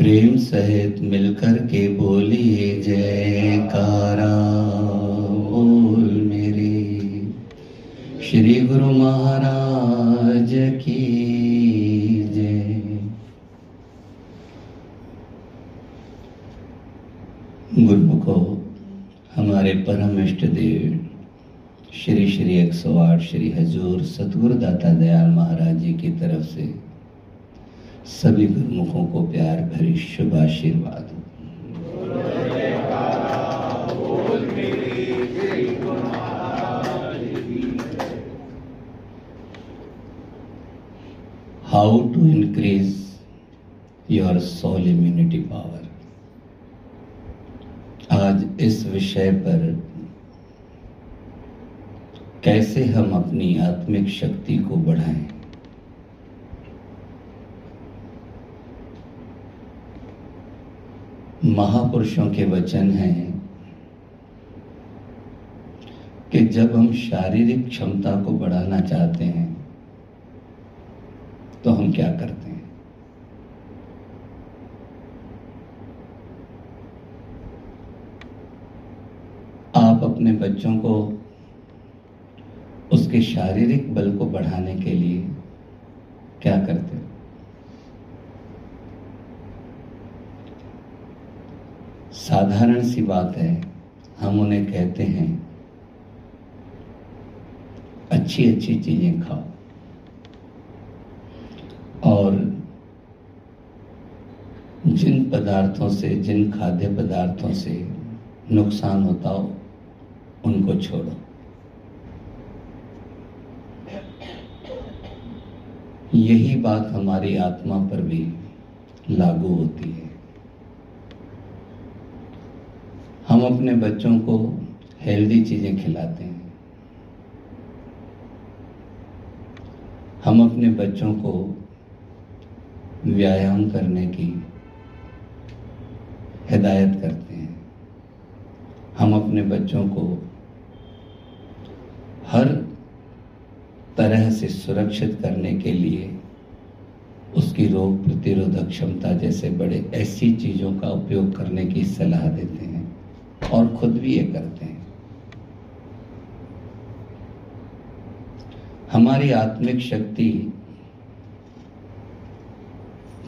प्रेम सहित मिलकर के बोलिए जयकारा बोल मेरे। श्री गुरु महाराज की गुरु को हमारे परम इष्ट देव, श्री श्री एक सौ आठ श्री हजूर सतगुरु दाता दयाल महाराज जी की तरफ़ से सभी गुरुमुखों को प्यार भरी शुभ आशीर्वाद। How to increase your soul immunity power आज इस विषय पर कैसे हम अपनी आत्मिक शक्ति को बढ़ाएँ? महापुरुषों के वचन हैं कि जब हम शारीरिक क्षमता को बढ़ाना चाहते हैं तो हम क्या करते हैं? आप अपने बच्चों को उसके शारीरिक बल को बढ़ाने के लिए क्या करते हो? साधारण सी बात है, हम उन्हें कहते हैं अच्छी अच्छी चीज़ें खाओ। और जिन पदार्थों से, जिन खाद्य पदार्थों से नुकसान होता हो, उनको छोड़ो। यही बात हमारी आत्मा पर भी लागू होती है। हम अपने बच्चों को हेल्दी चीज़ें खिलाते हैं। हम अपने बच्चों को व्यायाम करने की हिदायत करते हैं। हम अपने बच्चों को हर तरह से सुरक्षित करने के लिए उसकी रोग प्रतिरोधक क्षमता जैसे बड़े ऐसी चीज़ों का उपयोग करने की सलाह देते हैं। और खुद भी ये करते हैं। हमारी आत्मिक शक्ति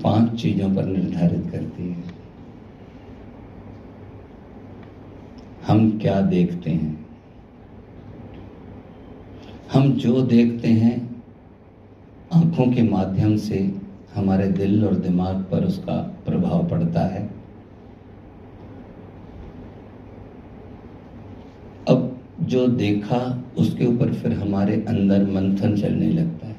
पाँच चीज़ों पर निर्धारित करती है। हम क्या देखते हैं? हम जो देखते हैं, आँखों के माध्यम से हमारे दिल और दिमाग पर उसका प्रभाव पड़ता है। जो देखा, उसके ऊपर फिर हमारे अंदर मंथन चलने लगता है।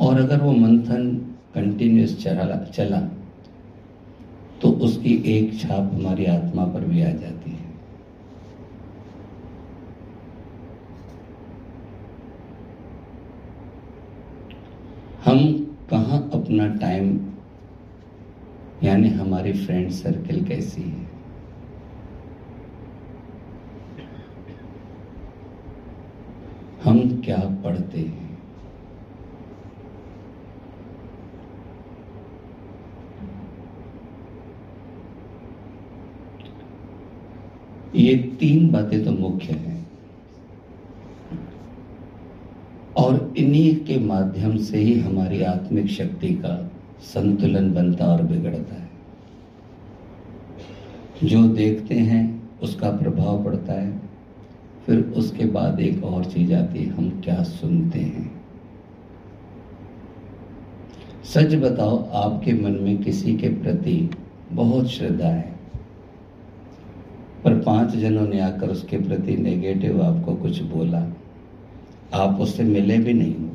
और अगर वो मंथन कंटिन्यूस चला चला तो उसकी एक छाप हमारी आत्मा पर भी आ जाती है। हम कहा अपना टाइम यानी हमारी फ्रेंड सर्कल कैसी है हम क्या पढ़ते हैं? ये तीन बातें तो मुख्य हैं। और इन्हीं के माध्यम से ही हमारी आत्मिक शक्ति का संतुलन बनता और बिगड़ता है। जो देखते हैं, उसका प्रभाव पड़ता है। फिर उसके बाद एक और चीज़ आती है, हम क्या सुनते हैं? सच बताओ, आपके मन में किसी के प्रति बहुत श्रद्धा है, पर पाँच जनों ने आकर उसके प्रति नेगेटिव आपको कुछ बोला। आप उससे मिले भी नहीं हो।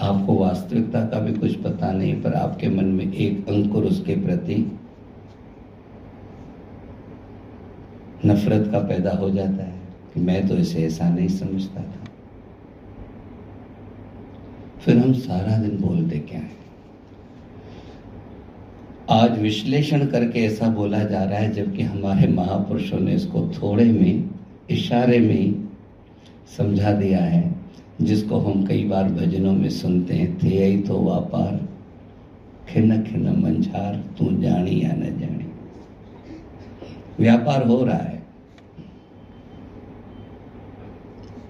आपको वास्तविकता का भी कुछ पता नहीं, पर आपके मन में एक अंकुर उसके प्रति नफरत का पैदा हो जाता है। कि मैं तो इसे ऐसा नहीं समझता था। फिर हम सारा दिन बोलते क्या है? आज विश्लेषण करके ऐसा बोला जा रहा है, जबकि हमारे महापुरुषों ने इसको थोड़े में, इशारे में समझा दिया है, जिसको हम कई बार भजनों में सुनते हैं, थे ही तो व्यापार खिन खिन मंझार, तू जानी या न जानी। व्यापार हो रहा है।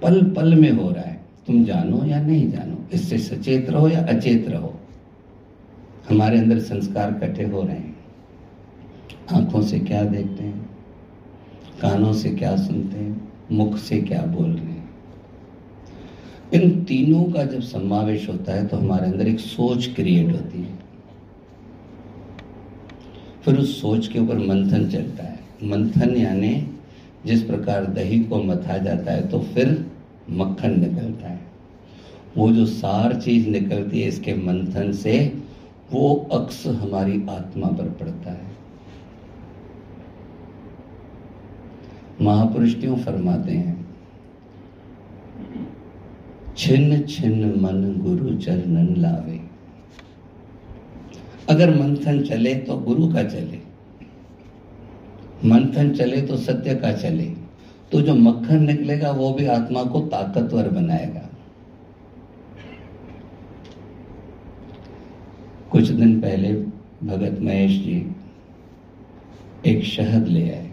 पल पल में हो रहा है। तुम जानो या नहीं जानो, इससे सचेत रहो या अचेत रहो। हमारे अंदर संस्कार इकट्ठे हो रहे हैं। आँखों से क्या देखते हैं? कानों से क्या सुनते हैं? मुख से क्या बोल रहे हैं? इन तीनों का जब समावेश होता है तो हमारे अंदर एक सोच क्रिएट होती है। फिर उस सोच के ऊपर मंथन चलता है। मंथन यानी जिस प्रकार दही को मथा जाता है तो फिर मक्खन निकलता है। वो जो सार चीज़ निकलती है इसके मंथन से, वो अक्स हमारी आत्मा पर पड़ता है। महापुरुष क्यों फरमाते हैं? छिन्न छिन्न मन गुरु चरणन लावे। अगर मंथन चले तो गुरु का चले। मंथन चले तो सत्य का चले। तो जो मक्खन निकलेगा, वो भी आत्मा को ताकतवर बनाएगा। कुछ दिन पहले भगत महेश जी एक शहद ले आए।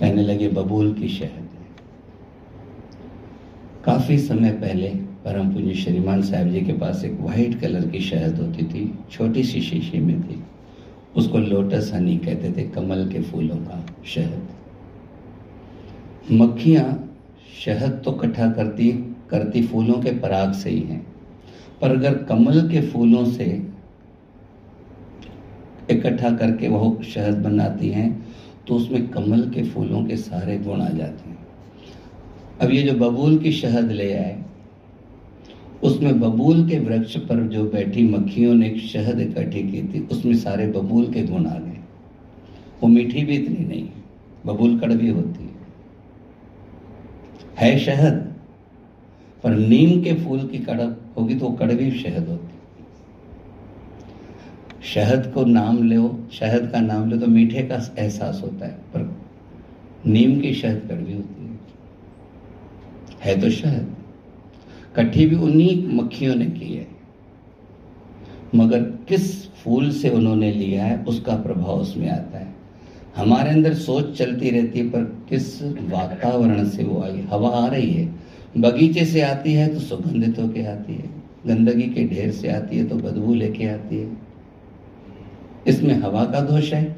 कहने लगे, बबूल की शहद काफ़ी समय पहले परम पूज्य श्रीमान साहब जी के पास एक वाइट कलर की शहद होती थी, छोटी सी शीशी में थी। उसको लोटस हनी कहते थे, कमल के फूलों का शहद। मक्खियाँ शहद तो इकट्ठा करती करती फूलों के पराग से ही हैं। पर अगर कमल के फूलों से इकट्ठा करके वह शहद बनाती हैं तो उसमें कमल के फूलों के सारे गुण आ जाते हैं। अब ये जो बबूल की शहद ले आए, उसमें बबूल के वृक्ष पर जो बैठी मक्खियों ने शहद इकट्ठी की थी, उसमें सारे बबूल के गुण आ गए। वो मीठी भी इतनी नहीं, बबूल कड़वी होती है। है शहद, पर नीम के फूल की कड़क होगी तो कड़वी शहद होती। शहद को नाम लो, शहद का नाम लो तो मीठे का एहसास होता है, पर नीम की शहद कड़वी होती है। है तो शहद, कट्ठी भी उन्हीं मक्खियों ने की है, मगर किस फूल से उन्होंने लिया है, उसका प्रभाव उसमें आता है। हमारे अंदर सोच चलती रहती है, पर किस वातावरण से वो आई? हवा आ रही है। बगीचे से आती है तो सुगंधित होके आती है। गंदगी के ढेर से आती है तो बदबू लेके आती है। इसमें हवा का दोष है।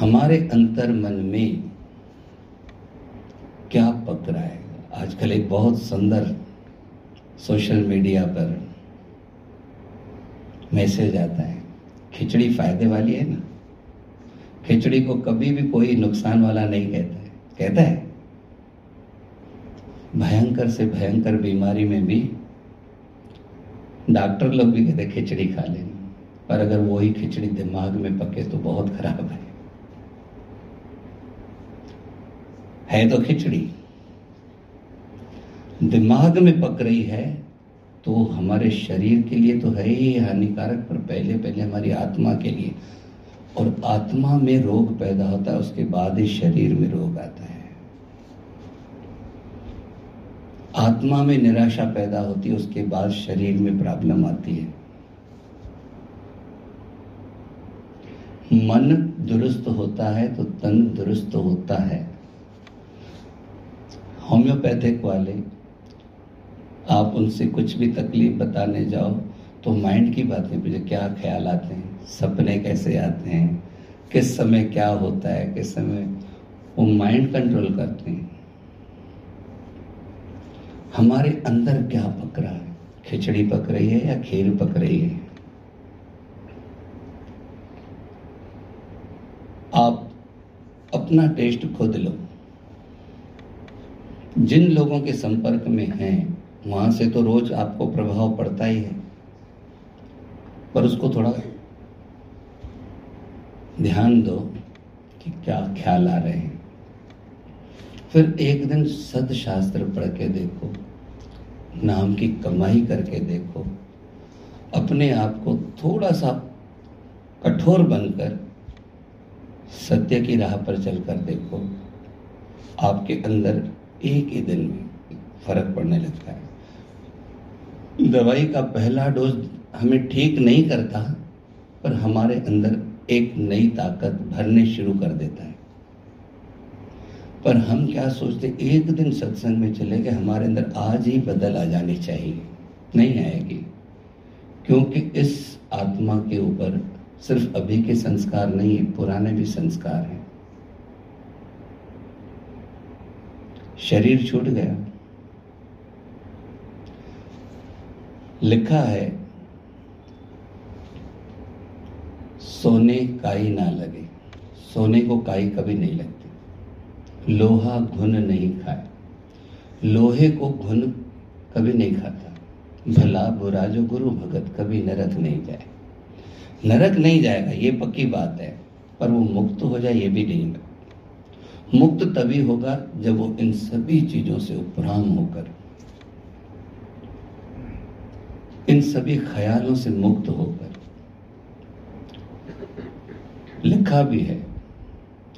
हमारे अंतर मन में क्या पक रहा है? आजकल एक बहुत सुंदर सोशल मीडिया पर मैसेज आता है, खिचड़ी फ़ायदे वाली है ना? खिचड़ी को कभी भी कोई नुकसान वाला नहीं कहता है। कहता है, भयंकर से भयंकर बीमारी में भी डॉक्टर लोग भी कहते खिचड़ी खा लेना। पर अगर वही खिचड़ी दिमाग में पके तो बहुत खराब है। है तो खिचड़ी। दिमाग में पक रही है तो हमारे शरीर के लिए तो है ही हानिकारक, पर पहले पहले हमारी आत्मा के लिए। और आत्मा में रोग पैदा होता है, उसके बाद ही शरीर में रोग आता है। आत्मा में निराशा पैदा होती है, उसके बाद शरीर में प्रॉब्लम आती है। मन दुरुस्त होता है तो तन दुरुस्त होता है। होम्योपैथिक वाले आप उनसे कुछ भी तकलीफ़ बताने जाओ तो माइंड की बातें मुझे क्या ख्याल आते हैं, सपने कैसे आते हैं, किस समय क्या होता है, किस समय, वो माइंड कंट्रोल करते हैं। हमारे अंदर क्या पक रहा है? खिचड़ी पक रही है या खीर पक रही है? आप अपना टेस्ट खुद लो। जिन लोगों के संपर्क में हैं वहाँ से तो रोज आपको प्रभाव पड़ता ही है। पर उसको थोड़ा ध्यान दो कि क्या ख्याल आ रहे हैं। फिर एक दिन सदशास्त्र पढ़ के देखो, नाम की कमाई करके देखो, अपने आप को थोड़ा सा कठोर बनकर सत्य की राह पर चलकर देखो, आपके अंदर एक ही दिन में फ़र्क पड़ने लगता है। दवाई का पहला डोज हमें ठीक नहीं करता, पर हमारे अंदर एक नई ताकत भरने शुरू कर देता है। पर हम क्या सोचते, एक दिन सत्संग में चले गए, हमारे अंदर आज ही बदल आ जानी चाहिए, नहीं आएगी। क्योंकि इस आत्मा के ऊपर सिर्फ़ अभी के संस्कार नहीं, पुराने भी संस्कार हैं। शरीर छूट गया। लिखा है, सोने काई ना लगे। सोने को काई कभी नहीं लगती। लोहा घुन नहीं खाए। लोहे को घुन कभी नहीं खाता। भला बुरा जो गुरु भगत कभी नरक नहीं जाए। नरक नहीं जाएगा, ये पक्की बात है, पर वो मुक्त हो जाए, ये भी नहीं मुक्त तभी होगा जब वो इन सभी चीज़ों से उपराम होकर इन सभी ख्यालों से मुक्त होकर। लिखा भी है,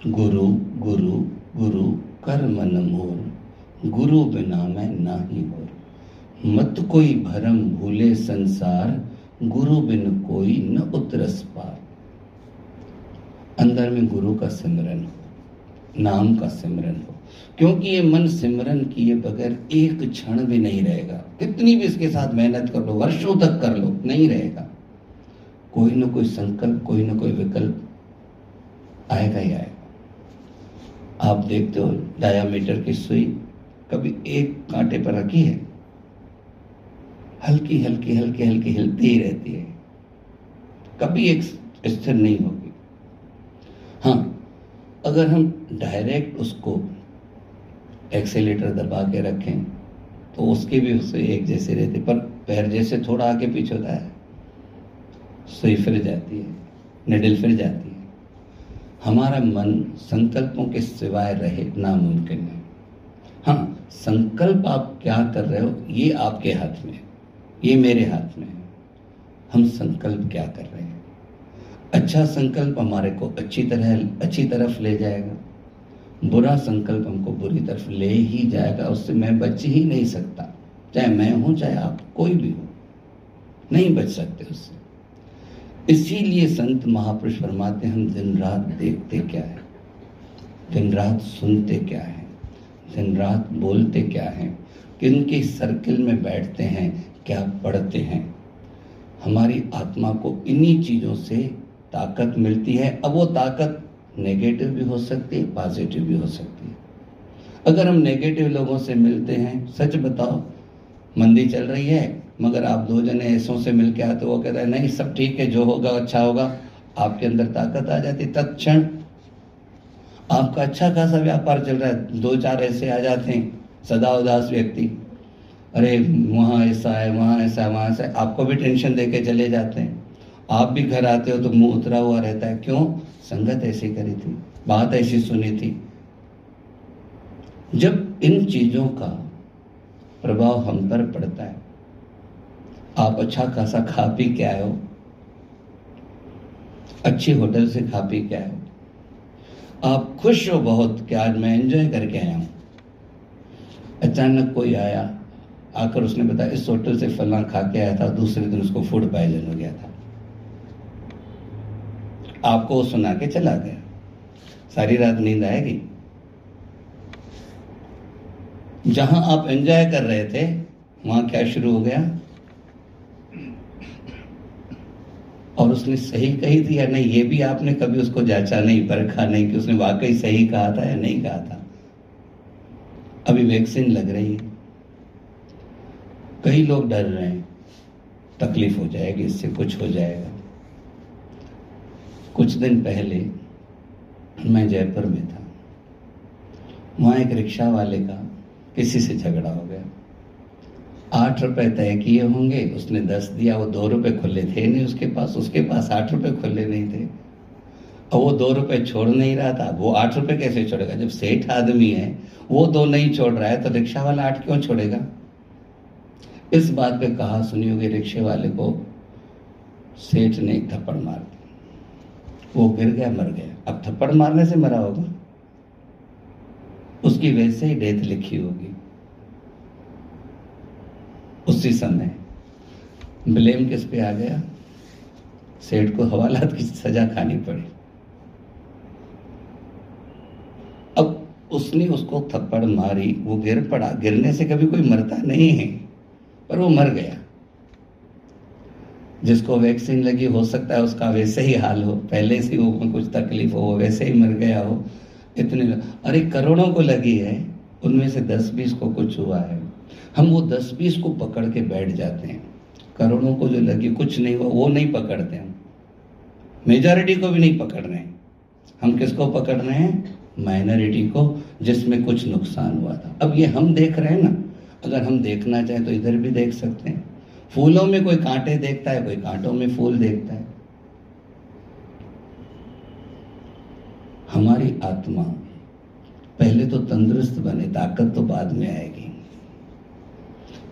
गुरु गुरु गुरु कर मन मोर, गुरु बिना मैं ना ही हो मत कोई भरम भूले संसार, गुरु बिन कोई न उतरस पार। अंदर में गुरु का सिमरन हो, नाम का सिमरन हो। क्योंकि ये मन सिमरन किए बगैर एक क्षण भी नहीं रहेगा। कितनी भी इसके साथ मेहनत कर लो, वर्षों तक कर लो, नहीं रहेगा। कोई ना कोई संकल्प, कोई ना कोई विकल्प आएगा ही आएगा। आप देखते हो, डायामीटर की सुई कभी एक कांटे पर रखी है? हल्की हल्की हल्की हल्की हिलती ही रहती है। कभी एक स्थिर नहीं होगी। हाँ अगर हम डायरेक्ट उसको एक्सेलेटर दबा के रखें तो उसके भी उससे एक जैसे रहती पर पैर जैसे थोड़ा आगे पीछे होता है, सुई फिर जाती है, निडल फिर जाती है। हमारा मन संकल्पों के सिवाय रहे नामुमकिन है। हाँ संकल्प आप क्या कर रहे हो, ये आपके हाथ में ये मेरे हाथ में है। हम संकल्प क्या कर रहे हैं? अच्छा संकल्प हमारे को अच्छी तरह, अच्छी तरफ़ ले जाएगा। बुरा संकल्प हमको बुरी तरफ़ ले ही जाएगा, उससे मैं बच ही नहीं सकता। चाहे मैं हूँ, चाहे आप, कोई भी हो। नहीं बच सकते उससे। इसीलिए संत महापुरुष फरमाते हम दिन रात देखते क्या है? दिन रात सुनते क्या है? दिन रात बोलते क्या है? किनके सर्किल में बैठते हैं, क्या पढ़ते हैं? हमारी आत्मा को इन्हीं चीज़ों से ताकत मिलती है। अब वो ताकत नेगेटिव भी हो सकती है पॉजिटिव भी हो सकती है। अगर हम नेगेटिव लोगों से मिलते हैं, सच बताओ, मंदी चल रही है, मगर आप दो जने ऐसों से मिल के आते वो कहता है, नहीं, सब ठीक है, जो होगा अच्छा होगा। आपके अंदर ताकत आ जाती तत्क्षण आपका अच्छा खासा व्यापार चल रहा है, दो चार ऐसे आ जाते हैं, सदा उदास व्यक्ति। अरे, वहाँ ऐसा है, वहाँ ऐसा है, वहाँ ऐसा है, आपको भी टेंशन दे के चले जाते हैं। आप भी घर आते हो तो मुँह उतरा हुआ रहता है, क्यों? संगत ऐसी करी थी, बात ऐसी सुनी थी। जब इन चीज़ों का प्रभाव हम पर पड़ता है, आप अच्छा खासा खा पी के आए हो, अच्छी होटल से खा पी के आए हो, आप खुश हो बहुत कि आज मैं एंजॉय करके आया हूँ। अचानक कोई आया, आकर उसने बताया, इस होटल से फला खा के आया था, दूसरे दिन उसको फ़ूड पॉइजन हो गया था। आपको सुना के चला गया। सारी रात नींद आएगी। जहाँ आप एंजॉय कर रहे थे, वहाँ क्या शुरू हो गया? और उसने सही कही थी या नहीं, ये भी आपने कभी उसको जांचा नहीं, परखा नहीं कि उसने वाकई सही कहा था या नहीं कहा था। अभी वैक्सीन लग रही है। कई लोग डर रहे हैं। तकलीफ़ हो जाएगी, इससे कुछ हो जाएगा। कुछ दिन पहले मैं जयपुर में था। वहाँ एक रिक्शा वाले का किसी से झगड़ा हो गया। आठ रुपए तय किए होंगे, उसने दस दिया, वो दो रुपए खुले थे नहीं उसके पास उसके पास आठ रुपए खुले नहीं थे। और वो दो रुपए छोड़ नहीं रहा था, वो आठ रुपए कैसे छोड़ेगा? जब सेठ आदमी है, वो दो नहीं छोड़ रहा है तो रिक्शा वाला आठ क्यों छोड़ेगा? इस बात पे कहा सुनी होगी रिक्शे वाले को, सेठ ने थप्पड़ मार दिया। वो गिर गया, मर गया। अब थप्पड़ मारने से मरा होगा। उसकी वैसे ही डेथ लिखी होगी। उसी समय ब्लेम किस पे आ गया? सेठ को हवालात की सजा खानी पड़ी। अब उसने उसको थप्पड़ मारी, वो गिर पड़ा। गिरने से कभी कोई मरता नहीं है, पर वो मर गया। जिसको वैक्सीन लगी, हो सकता है उसका वैसे ही हाल हो। पहले से वो कुछ तकलीफ़ हो वैसे ही मर गया हो। इतने अरे, करोड़ों को लगी है। उनमें से दस बीस को कुछ हुआ है। हम वो दस बीस को पकड़ के बैठ जाते हैं। करोड़ों को जो लगी, कुछ नहीं हुआ, वो नहीं पकड़ते हम। मेजॉरिटी को भी नहीं पकड़ रहे हम किसको पकड़ रहे हैं? माइनॉरिटी को, जिसमें कुछ नुकसान हुआ था। अब ये हम देख रहे हैं ना। अगर हम देखना चाहें तो इधर भी देख सकते हैं। फूलों में कोई कांटे देखता है, कोई कांटों में फूल देखता है। हमारी आत्मा पहले तो तंदुरुस्त बने, ताकत तो बाद में आएगी।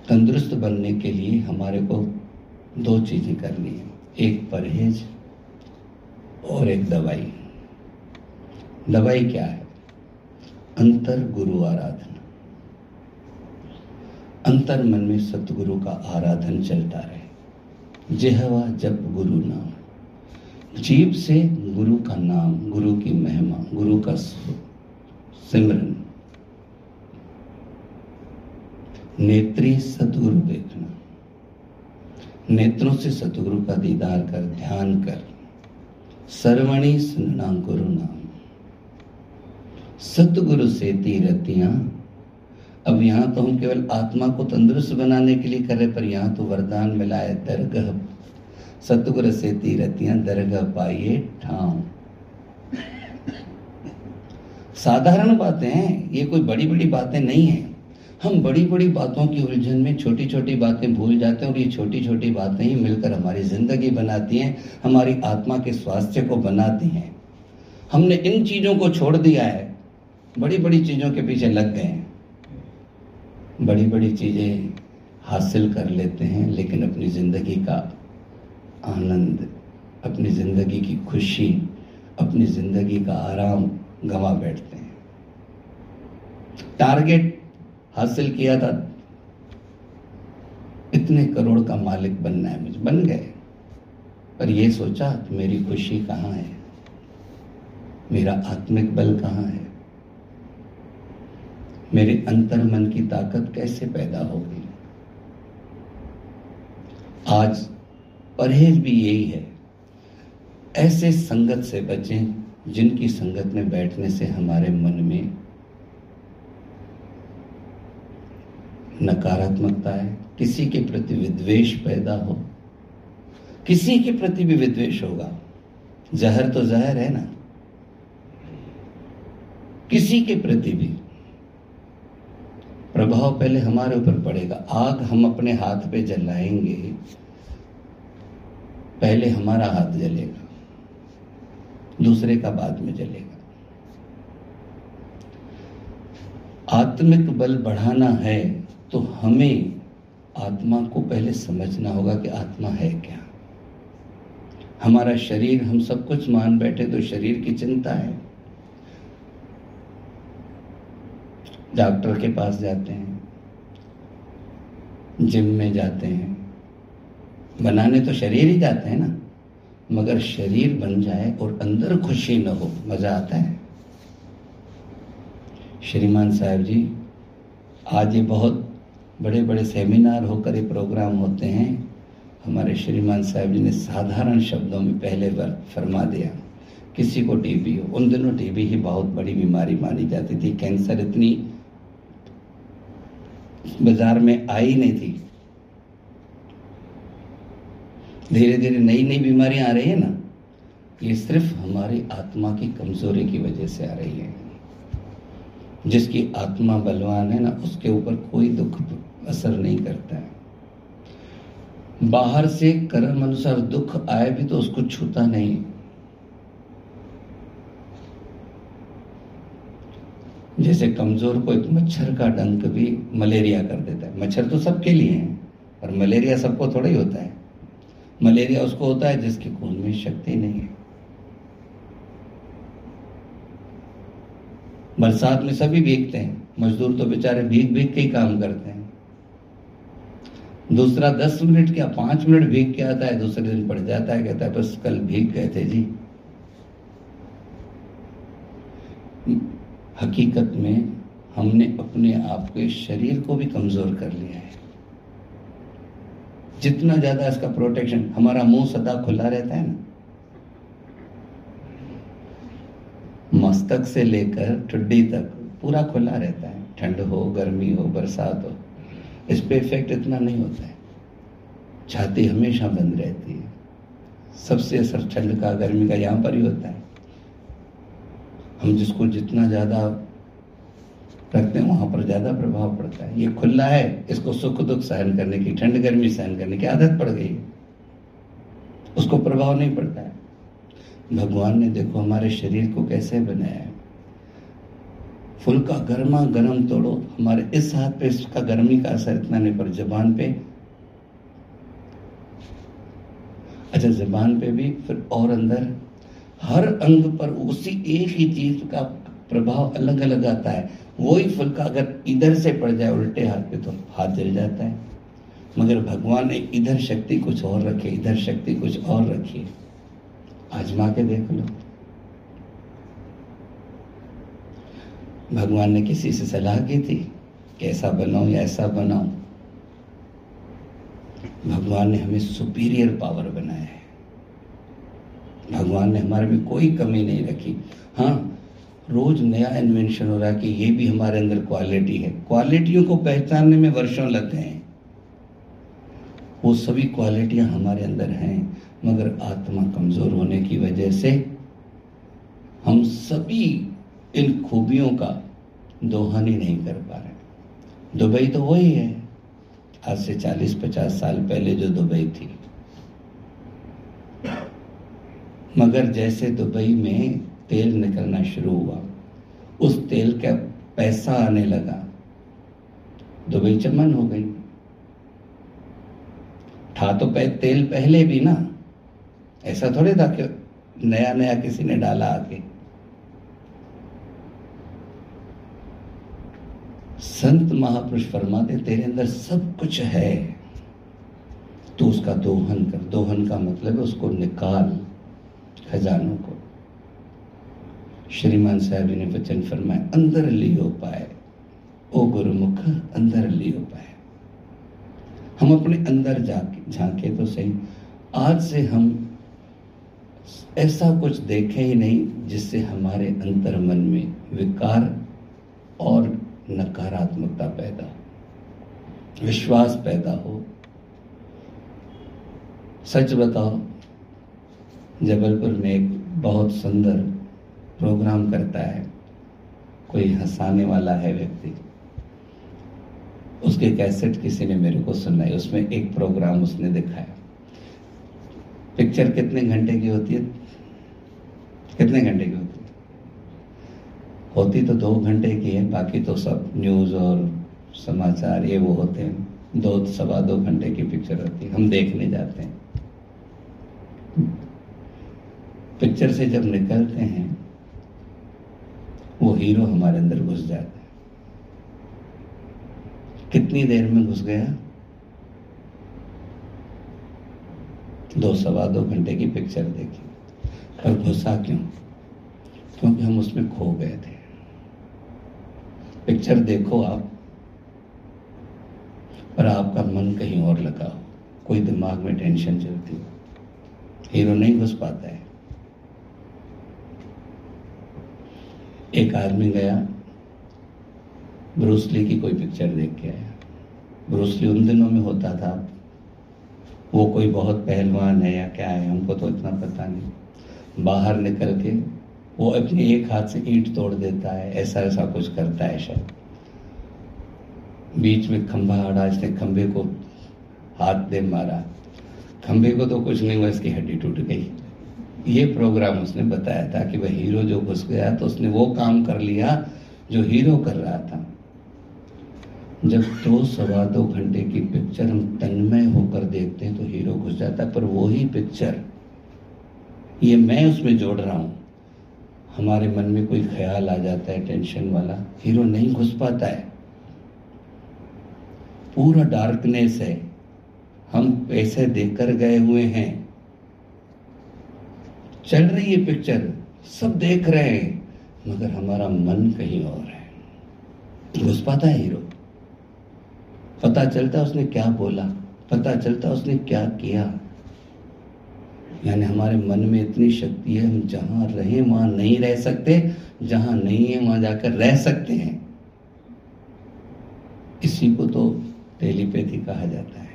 तंदुरुस्त बनने के लिए हमारे को दो चीज़ें करनी है। एक परहेज और एक दवाई। दवाई क्या है? अंतर गुरु आराधना। अंतर मन में सतगुरु का आराधन चलता रहे। जेहवा जप गुरु नाम। जीव से गुरु का नाम, गुरु की महिमा, गुरु का सिमरन। नेत्री सतगुरु देखना। नेत्रों से सतगुरु का दीदार कर, ध्यान कर। सर्वणी सुनना गुरु नाम। सतगुरु से तीरतियाँ अब यहाँ तो हम केवल आत्मा को तंदुरुस्त बनाने के लिए कर रहे पर यहाँ तो वरदान मिला है दरगह। सतगुरु से तीरतियाँ दरगह पाइए ठाव साधारण बातें हैं, ये कोई बड़ी बड़ी बातें नहीं है। हम बड़ी बड़ी बातों की उलझन में छोटी छोटी बातें भूल जाते हैं और ये छोटी छोटी बातें ही मिलकर हमारी ज़िंदगी बनाती हैं, हमारी आत्मा के स्वास्थ्य को बनाती हैं। हमने इन चीज़ों को छोड़ दिया है बड़ी बड़ी चीज़ों के पीछे लग गए हैं। बड़ी बड़ी चीज़ें हासिल कर लेते हैं, लेकिन अपनी ज़िंदगी का आनंद, अपनी ज़िंदगी की खुशी, अपनी ज़िंदगी का आराम गंवा बैठते हैं। टारगेट हासिल किया था। इतने करोड़ का मालिक बनना है, मुझे बन गए। पर यह सोचा, मेरी खुशी कहाँ है? मेरा आत्मिक बल कहाँ है? मेरे अंतर मन की ताकत कैसे पैदा होगी आज परहेज भी यही है। ऐसे संगत से बचें जिनकी संगत में बैठने से हमारे मन में नकारात्मकता है, किसी के प्रति विद्वेश पैदा हो, किसी के प्रति भी विद्वेश होगा। जहर तो जहर है ना। किसी के प्रति भी। प्रभाव पहले हमारे ऊपर पड़ेगा। आग हम अपने हाथ पे जलाएँगे, पहले हमारा हाथ जलेगा, दूसरे का बाद में जलेगा। आत्मिक बल बढ़ाना है तो हमें आत्मा को पहले समझना होगा कि आत्मा है क्या। हमारा शरीर, हम सब कुछ मान बैठे तो शरीर की चिंता है। डॉक्टर के पास जाते हैं, जिम में जाते हैं। बनाने तो शरीर ही जाते हैं ना, मगर शरीर बन जाए और अंदर खुशी न हो, मज़ा आता है। श्रीमान साहब जी, आज ये बहुत बड़े बड़े सेमिनार होकर ये प्रोग्राम होते हैं। हमारे श्रीमान साहब जी ने साधारण शब्दों में पहले बार फरमा दिया। किसी को टीबी हो, उन दिनों टीबी ही बहुत बड़ी बीमारी मानी जाती थी। कैंसर इतनी बाज़ार में आई नहीं थी। धीरे धीरे नई नई बीमारियाँ आ रही है ना, ये सिर्फ़ हमारी आत्मा की कमज़ोरी की वजह से आ रही है। जिसकी आत्मा बलवान है ना, उसके ऊपर कोई दुख असर नहीं करता है। बाहर से कर्म अनुसार दुख आए भी तो उसको छूता नहीं। जैसे कमज़ोर को एक मच्छर का डंक भी मलेरिया कर देता है। मच्छर तो सबके लिए है, पर मलेरिया सबको थोड़ा ही होता है। मलेरिया उसको होता है जिसके खून में शक्ति नहीं है। बरसात में सभी भीगते हैं, मजदूर तो बेचारे भीग भीग के ही काम करते हैं। दूसरा दस मिनट क्या पाँच मिनट भीग के आता है, दूसरे दिन पड़ जाता है, कहता है, बस कल भीग गए थे जी। हकीकत में हमने अपने आप के शरीर को भी कमज़ोर कर लिया है। जितना ज़्यादा इसका प्रोटेक्शन हमारा मुँह सदा खुला रहता है ना। मस्तक से लेकर ठुड्डी तक पूरा खुला रहता है। ठंड हो, गर्मी हो, बरसात हो, इस पे इफ़ेक्ट इतना नहीं होता है। छाती हमेशा बंद रहती है। सबसे असर ठंड का, गर्मी का यहाँ पर ही होता है। हम जिसको जितना ज़्यादा रखते हैं, वहाँ पर ज़्यादा प्रभाव पड़ता है। ये खुला है, इसको सुख दुख सहन करने की, ठंड गर्मी सहन करने की आदत पड़ गई। है उसको प्रभाव नहीं पड़ता है। भगवान ने देखो, हमारे शरीर को कैसे बनाया है। फुल्का गर्मा गर्म तोड़ो। हमारे इस हाथ पे, इसका गर्मी का असर इतना नहीं, पर जबान पे। अच्छा जबान पे भी, फिर और अंदर हर अंग पर उसी एक ही चीज़ का प्रभाव अलग अलग आता है। वही फुल्का अगर इधर से पड़ जाए, उल्टे हाथ पे तो हाथ जल जाता है। मगर भगवान ने इधर शक्ति कुछ और रखी, इधर शक्ति कुछ और रखी। आजमा के देख लो। भगवान ने किसी से सलाह की थी कि ऐसा बनाओ या ऐसा बनाओ भगवान ने हमें सुपीरियर पावर बनाया है। भगवान ने हमारे में कोई कमी नहीं रखी। हाँ रोज नया इन्वेंशन हो रहा है कि ये भी हमारे अंदर क्वालिटी है। क्वालिटियों को पहचानने में वर्षों लगते हैं। वो सभी क्वालिटियाँ हमारे अंदर हैं, मगर आत्मा कमज़ोर होने की वजह से हम सभी इन खूबियों का दोहन ही नहीं कर पा रहे। दुबई तो वही है। आज से 40-50 साल पहले जो दुबई थी मगर जैसे दुबई में तेल निकलना शुरू हुआ, उस तेल का पैसा आने लगा। दुबई चमन हो गई। था तो तेल पहले भी ना? ऐसा थोड़े था कि नया नया किसी ने डाला आके संत महापुरुष फरमाते, तेरे अंदर सब कुछ है। तो उसका दोहन कर। दोहन का मतलब है उसको निकाल। खजानों को। श्रीमान साहब जी ने वचन फरमाए अंदर लियो पाए। ओ गुरुमुख, अंदर लियो पाए। हम अपने अंदर जाके झांके तो सही। आज से हम ऐसा कुछ देखें ही नहीं जिससे हमारे अंतर मन में विकार और नकारात्मकता पैदा विश्वास पैदा हो। सच बताओ जबलपुर में एक बहुत सुंदर प्रोग्राम करता है। कोई हंसाने वाला है व्यक्ति। उसके कैसेट किसी ने मेरे को सुनाई। उसमें एक प्रोग्राम उसने दिखाया। पिक्चर कितने घंटे की होती है? कितने घंटे की होती है? होती तो दो घंटे की है, बाकी तो सब न्यूज़ और समाचार, ये वो होते हैं। दो, सवा दो घंटे की पिक्चर होती है। हम देखने जाते हैं। पिक्चर से जब निकलते हैं, वो हीरो हमारे अंदर घुस जाता है। कितनी देर में घुस गया? दो सवा दो घंटे की पिक्चर देखी। पर घुसा क्यों? क्योंकि हम उसमें खो गए थे। पिक्चर देखो आप, पर आपका मन कहीं और लगा हो। कोई दिमाग में टेंशन चलती हो। हीरो नहीं घुस पाता है। एक आदमी गया ब्रूसली की कोई पिक्चर देख के आया। ब्रूसली उन दिनों में होता था। वो कोई बहुत पहलवान है या क्या है, हमको तो इतना पता नहीं। बाहर निकल के वो अपने एक हाथ से ईंट तोड़ देता है, ऐसा ऐसा कुछ करता है शायद बीच में खंभा अड़ा, इसने खंभे को हाथ दे मारा। खंभे को तो कुछ नहीं हुआ, इसकी हड्डी टूट गई। ये प्रोग्राम उसने बताया था कि वह हीरो जो घुस गया तो उसने वो काम कर लिया जो हीरो कर रहा था। जब दो सवा दो घंटे की पिक्चर हम तन्मय होकर देखते हैं तो हीरो घुस जाता है, पर वही पिक्चर ये मैं उसमें जोड़ रहा हूँ। हमारे मन में कोई ख्याल आ जाता है टेंशन वाला हीरो नहीं घुस पाता है। पूरा डार्कनेस है। हम पैसे देकर गए हुए हैं चल रही है पिक्चर सब देख रहे हैं, मगर हमारा मन कहीं और है। घुस पाता है हीरो पता चलता उसने क्या बोला, पता चलता उसने क्या किया। यानी हमारे मन में इतनी शक्ति है, हम जहाँ रहे, वहाँ नहीं रह सकते, जहाँ नहीं है, वहाँ जाकर रह सकते हैं। इसी को तो टेलीपैथी कहा जाता है।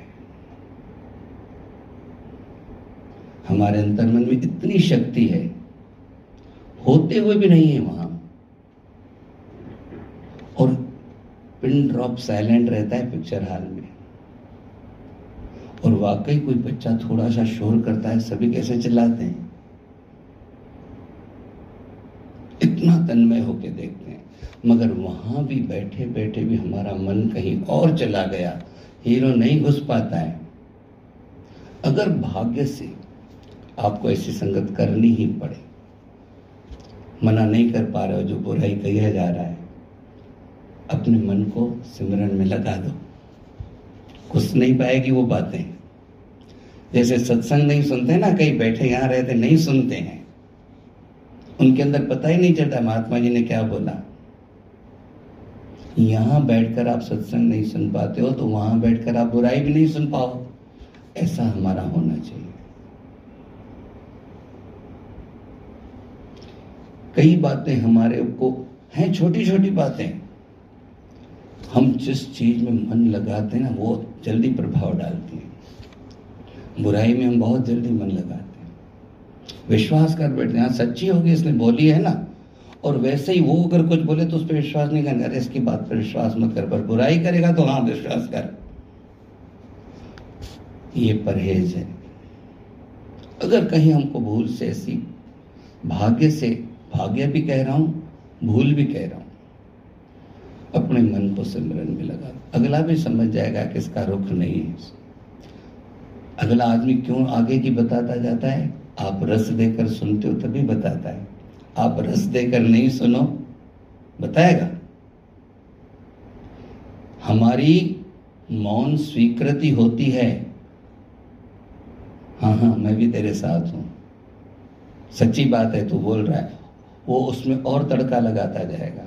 हमारे अंतर्मन में इतनी शक्ति है। होते हुए भी नहीं है वहाँ। और पिन ड्रॉप साइलेंट रहता है पिक्चर हॉल में। और वाकई कोई बच्चा थोड़ा सा शोर करता है, सभी कैसे चिल्लाते हैं? इतना तन्मय होके देखते हैं। मगर वहाँ भी बैठे बैठे भी हमारा मन कहीं और चला गया। हीरो नहीं घुस पाता है। अगर भाग्य से आपको ऐसी संगत करनी ही पड़े। मना नहीं कर पा रहे हो, जो बुराई कहा जा रहा है। अपने मन को सिमरन में लगा दो। कुछ नहीं पाएगी वो बातें। जैसे सत्संग नहीं सुनते ना, कहीं बैठे यहाँ रहते, नहीं सुनते हैं। उनके अंदर पता ही नहीं चलता, महात्मा जी ने क्या बोला। यहाँ बैठकर आप सत्संग नहीं सुन पाते हो तो वहाँ बैठकर आप बुराई भी नहीं सुन पाओ। ऐसा हमारा होना चाहिए। कई बातें हमारे को हैं छोटी छोटी बातें। हम जिस चीज़ में मन लगाते हैं ना वो जल्दी प्रभाव डालती है। बुराई में हम बहुत जल्दी मन लगाते हैं। विश्वास कर बैठते हैं हाँ, सच्ची होगी इसने बोली है ना? और वैसे ही वो अगर कुछ बोले तो उस पर विश्वास नहीं करना। अरे इसकी बात पर विश्वास मत कर पर बुराई करेगा तो हाँ विश्वास कर। ये परहेज है। अगर कहीं हमको भूल से ऐसी भाग्य से भाग्य भी कह रहा हूँ, भूल भी कह रहा हूँ। अपने मन को सिमरन में लगा। अगला भी समझ जाएगा कि इसका रुख नहीं है। अगला आदमी क्यों आगे की बताता जाता है? आप रस देकर सुनते हो तभी बताता है। आप रस देकर नहीं सुनो, बताएगा। हमारी मौन स्वीकृति होती है। हाँ हाँ मैं भी तेरे साथ हूँ। सच्ची बात है, तू बोल रहा है। वो उसमें और तड़का लगाता जाएगा।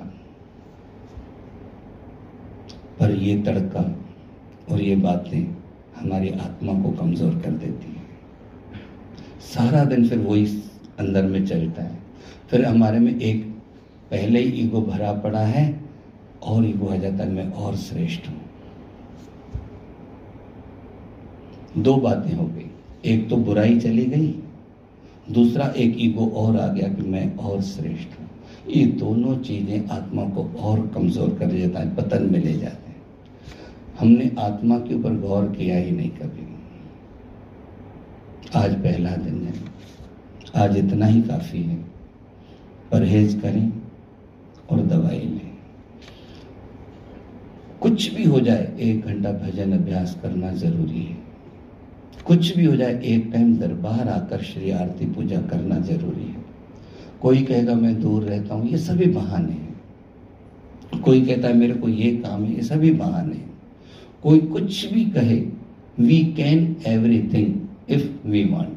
पर ये तड़का और ये बातें हमारी आत्मा को कमज़ोर कर देती है। सारा दिन फिर वही अंदर में चलता है। फिर हमारे में एक पहले ही ईगो भरा पड़ा है और ईगो आ जाता है, मैं और श्रेष्ठ हूँ। दो बातें हो गई। एक तो बुराई चली गई दूसरा एक ईगो और आ गया कि मैं और श्रेष्ठ हूँ। ये दोनों चीज़ें आत्मा को और कमज़ोर कर देता है, पतन में ले जाते हैं। हमने आत्मा के ऊपर गौर किया ही नहीं कभी। आज पहला दिन है। आज इतना ही काफ़ी है। परहेज करें और दवाई लें। कुछ भी हो जाए, एक घंटा भजन अभ्यास करना ज़रूरी है। कुछ भी हो जाए, एक टाइम दरबार आकर श्री आरती पूजा करना ज़रूरी है। कोई कहेगा, मैं दूर रहता हूँ। ये सभी बहाने हैं। कोई कहता है, मेरे को ये काम है। ये सभी बहाने हैं। कोई कुछ भी कहे we can everything if we want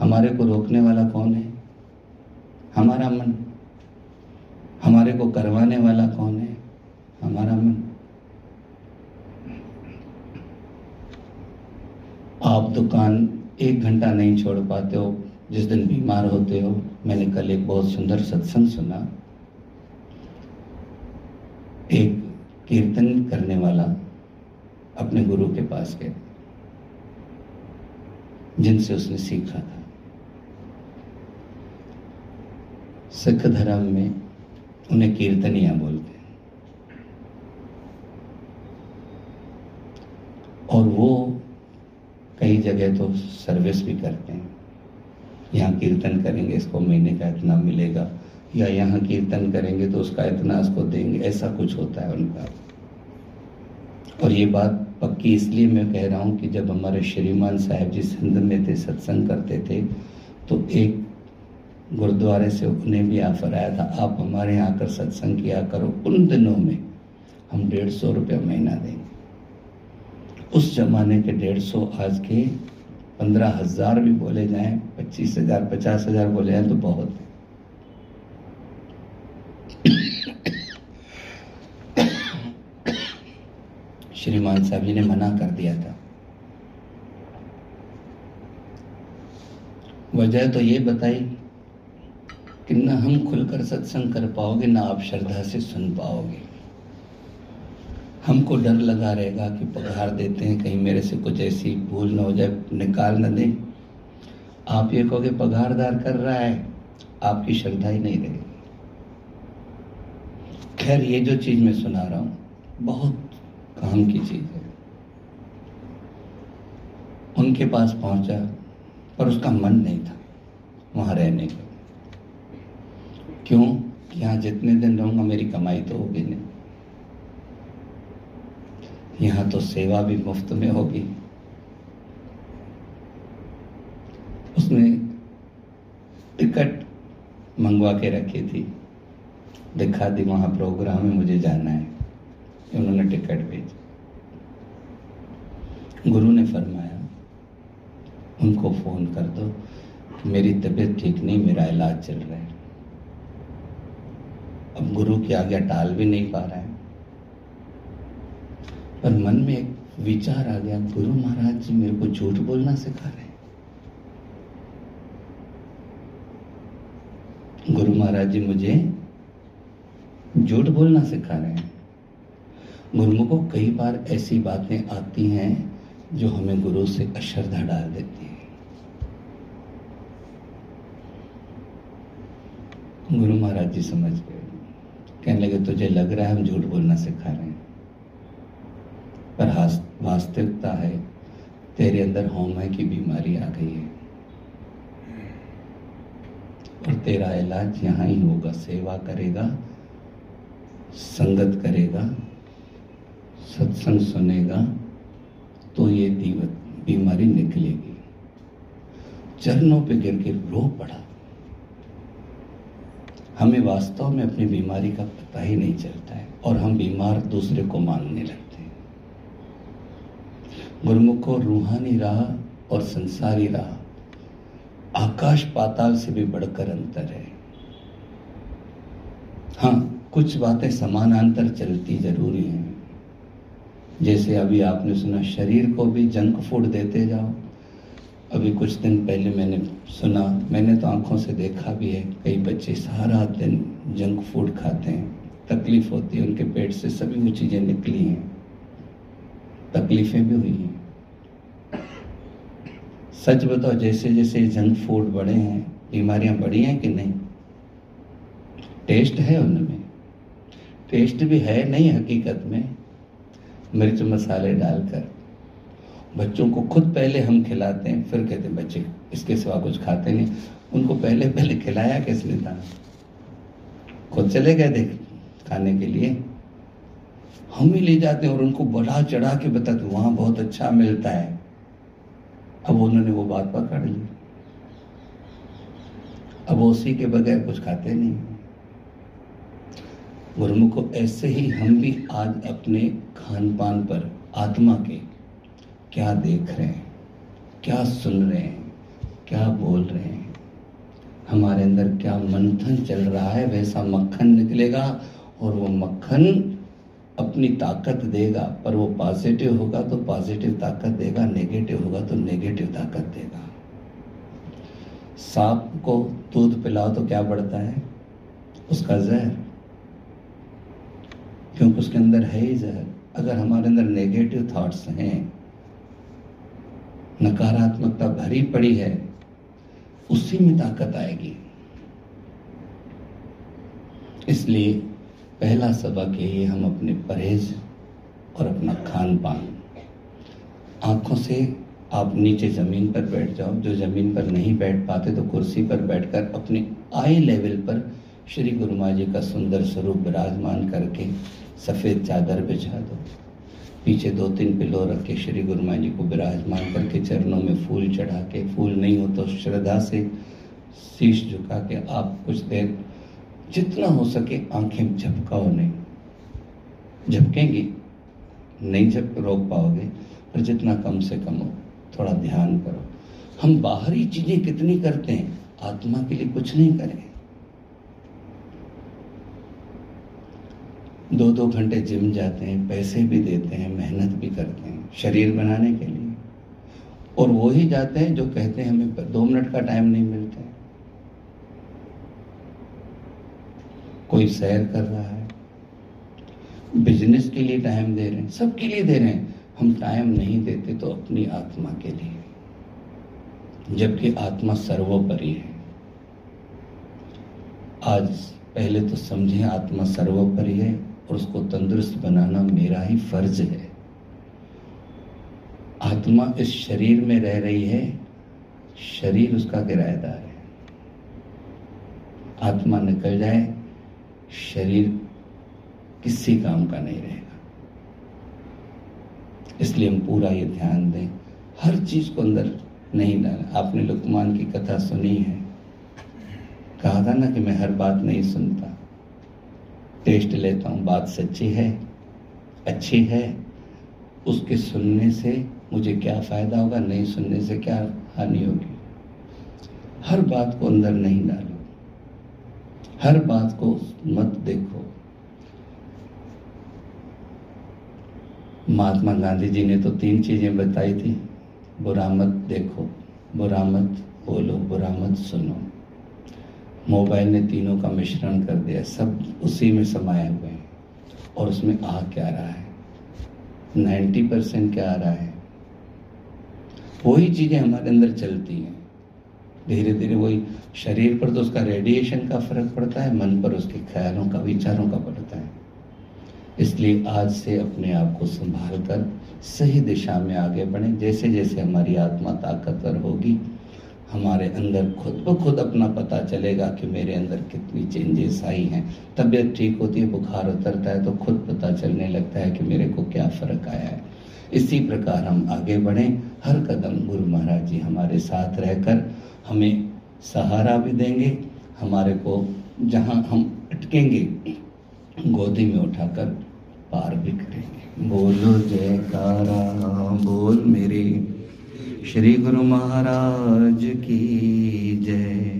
हमारे को रोकने वाला कौन है? हमारा मन। हमारे को करवाने वाला कौन है? हमारा मन। आप दुकान एक घंटा नहीं छोड़ पाते हो, जिस दिन बीमार होते हो। मैंने कल एक बहुत सुंदर सत्संग सुना। एक कीर्तन करने वाला अपने गुरु के पास गए जिनसे उसने सीखा था। सिख धर्म में उन्हें कीर्तनिया बोलते हैं। और वो जगह तो सर्विस भी करते हैं। यहाँ कीर्तन करेंगे, इसको महीने का इतना मिलेगा। या यहाँ कीर्तन करेंगे तो उसका इतना इसको देंगे। ऐसा कुछ होता है उनका। और ये बात पक्की इसलिए मैं कह रहा हूँ कि जब हमारे श्रीमान साहब जी सिंध में थे, सत्संग करते थे तो एक गुरुद्वारे से उन्हें भी ऑफ़र आया था, आप हमारे यहाँ आकर सत्संग किया करो। उन दिनों में हम डेढ़ सौ रुपया महीना देंगे। उस जमाने के डेढ़ सौ, आज के पंद्रह हज़ार भी बोले जाएँ, पच्चीस हज़ार, पचास हज़ार बोले जाए तो बहुत है। श्रीमान साहब जी ने मना कर दिया था। वजह तो ये बताई कि न हम खुलकर सत्संग कर पाओगे, ना आप श्रद्धा से सुन पाओगे। हमको डर लगा रहेगा कि पगार देते हैं, कहीं मेरे से कुछ ऐसी भूल ना हो जाए, निकाल न दें। आप ये कहोगे पगारदार कर रहा है। आपकी श्रद्धा ही नहीं रहेगी। खैर, ये जो चीज़ मैं सुना रहा हूँ, बहुत काम की चीज़ है। उनके पास पहुँचा, पर उसका मन नहीं था वहाँ रहने का। क्यों? यहाँ जितने दिन रहूँगा, मेरी कमाई तो होगी नहीं। यहाँ तो सेवा भी मुफ़्त में होगी। उसने टिकट मंगवा के रखी थी। दिखा दी, वहाँ प्रोग्राम में मुझे जाना है। उन्होंने टिकट भेजी। गुरु ने फरमाया, उनको फ़ोन कर दो, मेरी तबीयत ठीक नहीं, मेरा इलाज चल रहा है। अब गुरु की आज्ञा टाल भी नहीं पा रहा है। पर मन में एक विचार आ गया, गुरु महाराज जी मेरे को झूठ बोलना सिखा रहे गुरु महाराज जी मुझे झूठ बोलना सिखा रहे हैं। गुरुमुखों, कई बार ऐसी बातें आती हैं जो हमें गुरु से अश्रद्धा डाल देती है। गुरु महाराज जी समझ गए। कहने लगे, तुझे लग रहा है हम झूठ बोलना सिखा रहे हैं। पर वास्तविकता है। तेरे अंदर होमय की बीमारी आ गई है। और तेरा इलाज यहाँ ही होगा। सेवा करेगा, संगत करेगा, सत्संग सुनेगा तो ये बीमारी निकलेगी। चरणों पे गिर के रो पड़ा। हमें वास्तव में अपनी बीमारी का पता ही नहीं चलता है और हम बीमार दूसरे को मानने लगते हैं गुरुमुखो रूहानी राह और संसारी राह। आकाश पाताल से भी बढ़कर अंतर है। हाँ कुछ बातें समानांतर चलती ज़रूरी हैं। जैसे अभी आपने सुना, शरीर को भी जंक फ़ूड देते जाओ। अभी कुछ दिन पहले मैंने सुना, मैंने तो आँखों से देखा भी है, कई बच्चे सारा दिन जंक फ़ूड खाते हैं। तकलीफ़ होती है, उनके पेट से सभी वो चीज़ें निकली हैं। तकलीफें भी हुई हैं। सच बताओ, जैसे जैसे जंक फ़ूड बढ़े हैं, बीमारियाँ बढ़ी हैं कि नहीं? टेस्ट है उनमें। टेस्ट भी है नहीं हकीकत में। मिर्च मसाले डालकर। बच्चों को खुद पहले हम खिलाते हैं, फिर कहते हैं, बच्चे, इसके सिवा कुछ खाते नहीं। उनको पहले पहले खिलाया किसने था? खुद चले गए देख, खाने के लिए। हम ही ले जाते हैं और उनको बढ़ा चढ़ा के बताते वहाँ बहुत अच्छा मिलता है। अब उन्होंने वो बात पकड़ ली। अब उसी के बगैर कुछ खाते नहीं। गुरुमुखो ऐसे ही हम भी आज अपने खान पान पर आत्मा के क्या देख रहे हैं, क्या सुन रहे हैं, क्या बोल रहे हैं। हमारे अंदर क्या मंथन चल रहा है, वैसा मक्खन निकलेगा और वो मक्खन अपनी ताकत देगा, पर वो पॉजिटिव होगा तो पॉजिटिव ताकत देगा नेगेटिव होगा तो नेगेटिव ताकत देगा। सांप को दूध पिलाओ तो क्या बढ़ता है? उसका जहर। क्योंकि उसके अंदर है ही जहर। अगर हमारे अंदर नेगेटिव थॉट्स हैं, नकारात्मकता भरी पड़ी है, उसी में ताकत आएगी। इसलिए पहला सबक यही हम अपने परहेज और अपना खान पान आँखों से आप नीचे ज़मीन पर बैठ जाओ। जो ज़मीन पर नहीं बैठ पाते तो कुर्सी पर बैठकर अपने आई लेवल पर श्री गुरु माँ जी का सुंदर स्वरूप विराजमान करके सफ़ेद चादर बिछा दो। पीछे दो तीन पिलो रख के श्री गुरु माँ जी को विराजमान करके चरणों में फूल चढ़ा के, फूल नहीं हो तो श्रद्धा से शीश झुका के आप कुछ देर जितना हो सके आँखें झपकाओ नहीं। झपकेंगी, नहीं झप, रोक पाओगे, पर जितना कम से कम हो, थोड़ा ध्यान करो। हम बाहरी चीज़ें कितनी करते हैं, आत्मा के लिए कुछ नहीं करें दो दो घंटे जिम जाते हैं, पैसे भी देते हैं, मेहनत भी करते हैं, शरीर बनाने के लिए। और वो ही जाते हैं जो कहते हैं हमें दो मिनट का टाइम नहीं मिलता है। कोई सैर कर रहा है बिज़नेस के लिए टाइम दे रहे हैं, सबके लिए दे रहे हैं, हम टाइम नहीं देते तो अपनी आत्मा के लिए। जबकि आत्मा सर्वोपरि है। आज पहले तो समझे आत्मा सर्वोपरि है और उसको तंदुरुस्त बनाना मेरा ही फ़र्ज़ है। आत्मा इस शरीर में रह रही है, शरीर उसका किराएदार है। आत्मा निकल जाए शरीर किसी काम का नहीं रहेगा। इसलिए हम पूरा ये ध्यान दें। हर चीज़ को अंदर नहीं लाना आपने लुकमान की कथा सुनी है। कहा था ना कि मैं हर बात नहीं सुनता। टेस्ट लेता हूँ, बात सच्ची है, अच्छी है। उसके सुनने से मुझे क्या फ़ायदा होगा? नहीं सुनने से क्या हानि होगी? हर बात को अंदर नहीं डालो। हर बात को मत देखो। महात्मा गांधी जी ने तो तीन चीज़ें बताई थी, बुरा मत देखो, बुरा मत बोलो, बुरा मत सुनो। मोबाइल ने तीनों का मिश्रण कर दिया, सब उसी में समाये हुए हैं और उसमें आ क्या रहा है? नाइन्टी परसेंट क्या आ रहा है? वही चीज़ें हमारे अंदर चलती हैं। धीरे धीरे वही शरीर पर तो उसका रेडिएशन का फ़र्क पड़ता है, मन पर उसके ख्यालों का, विचारों का पड़ता है। इसलिए आज से अपने आप को संभाल कर सही दिशा में आगे बढ़े। जैसे जैसे हमारी आत्मा ताकतवर होगी, हमारे अंदर खुद ब खुद अपना पता चलेगा कि मेरे अंदर कितनी चेंजेस आई हैं। तबीयत ठीक होती है, बुखार उतरता है तो खुद पता चलने लगता है कि मेरे को क्या फ़र्क आया है। इसी प्रकार हम आगे बढ़ें। हर कदम गुरु महाराज जी हमारे साथ रहकर हमें सहारा भी देंगे, हमारे को जहाँ हम अटकेंगे, गोदी में उठाकर पार भी करेंगे। बोलो जयकारा, बोल मेरे श्री गुरु महाराज की जय।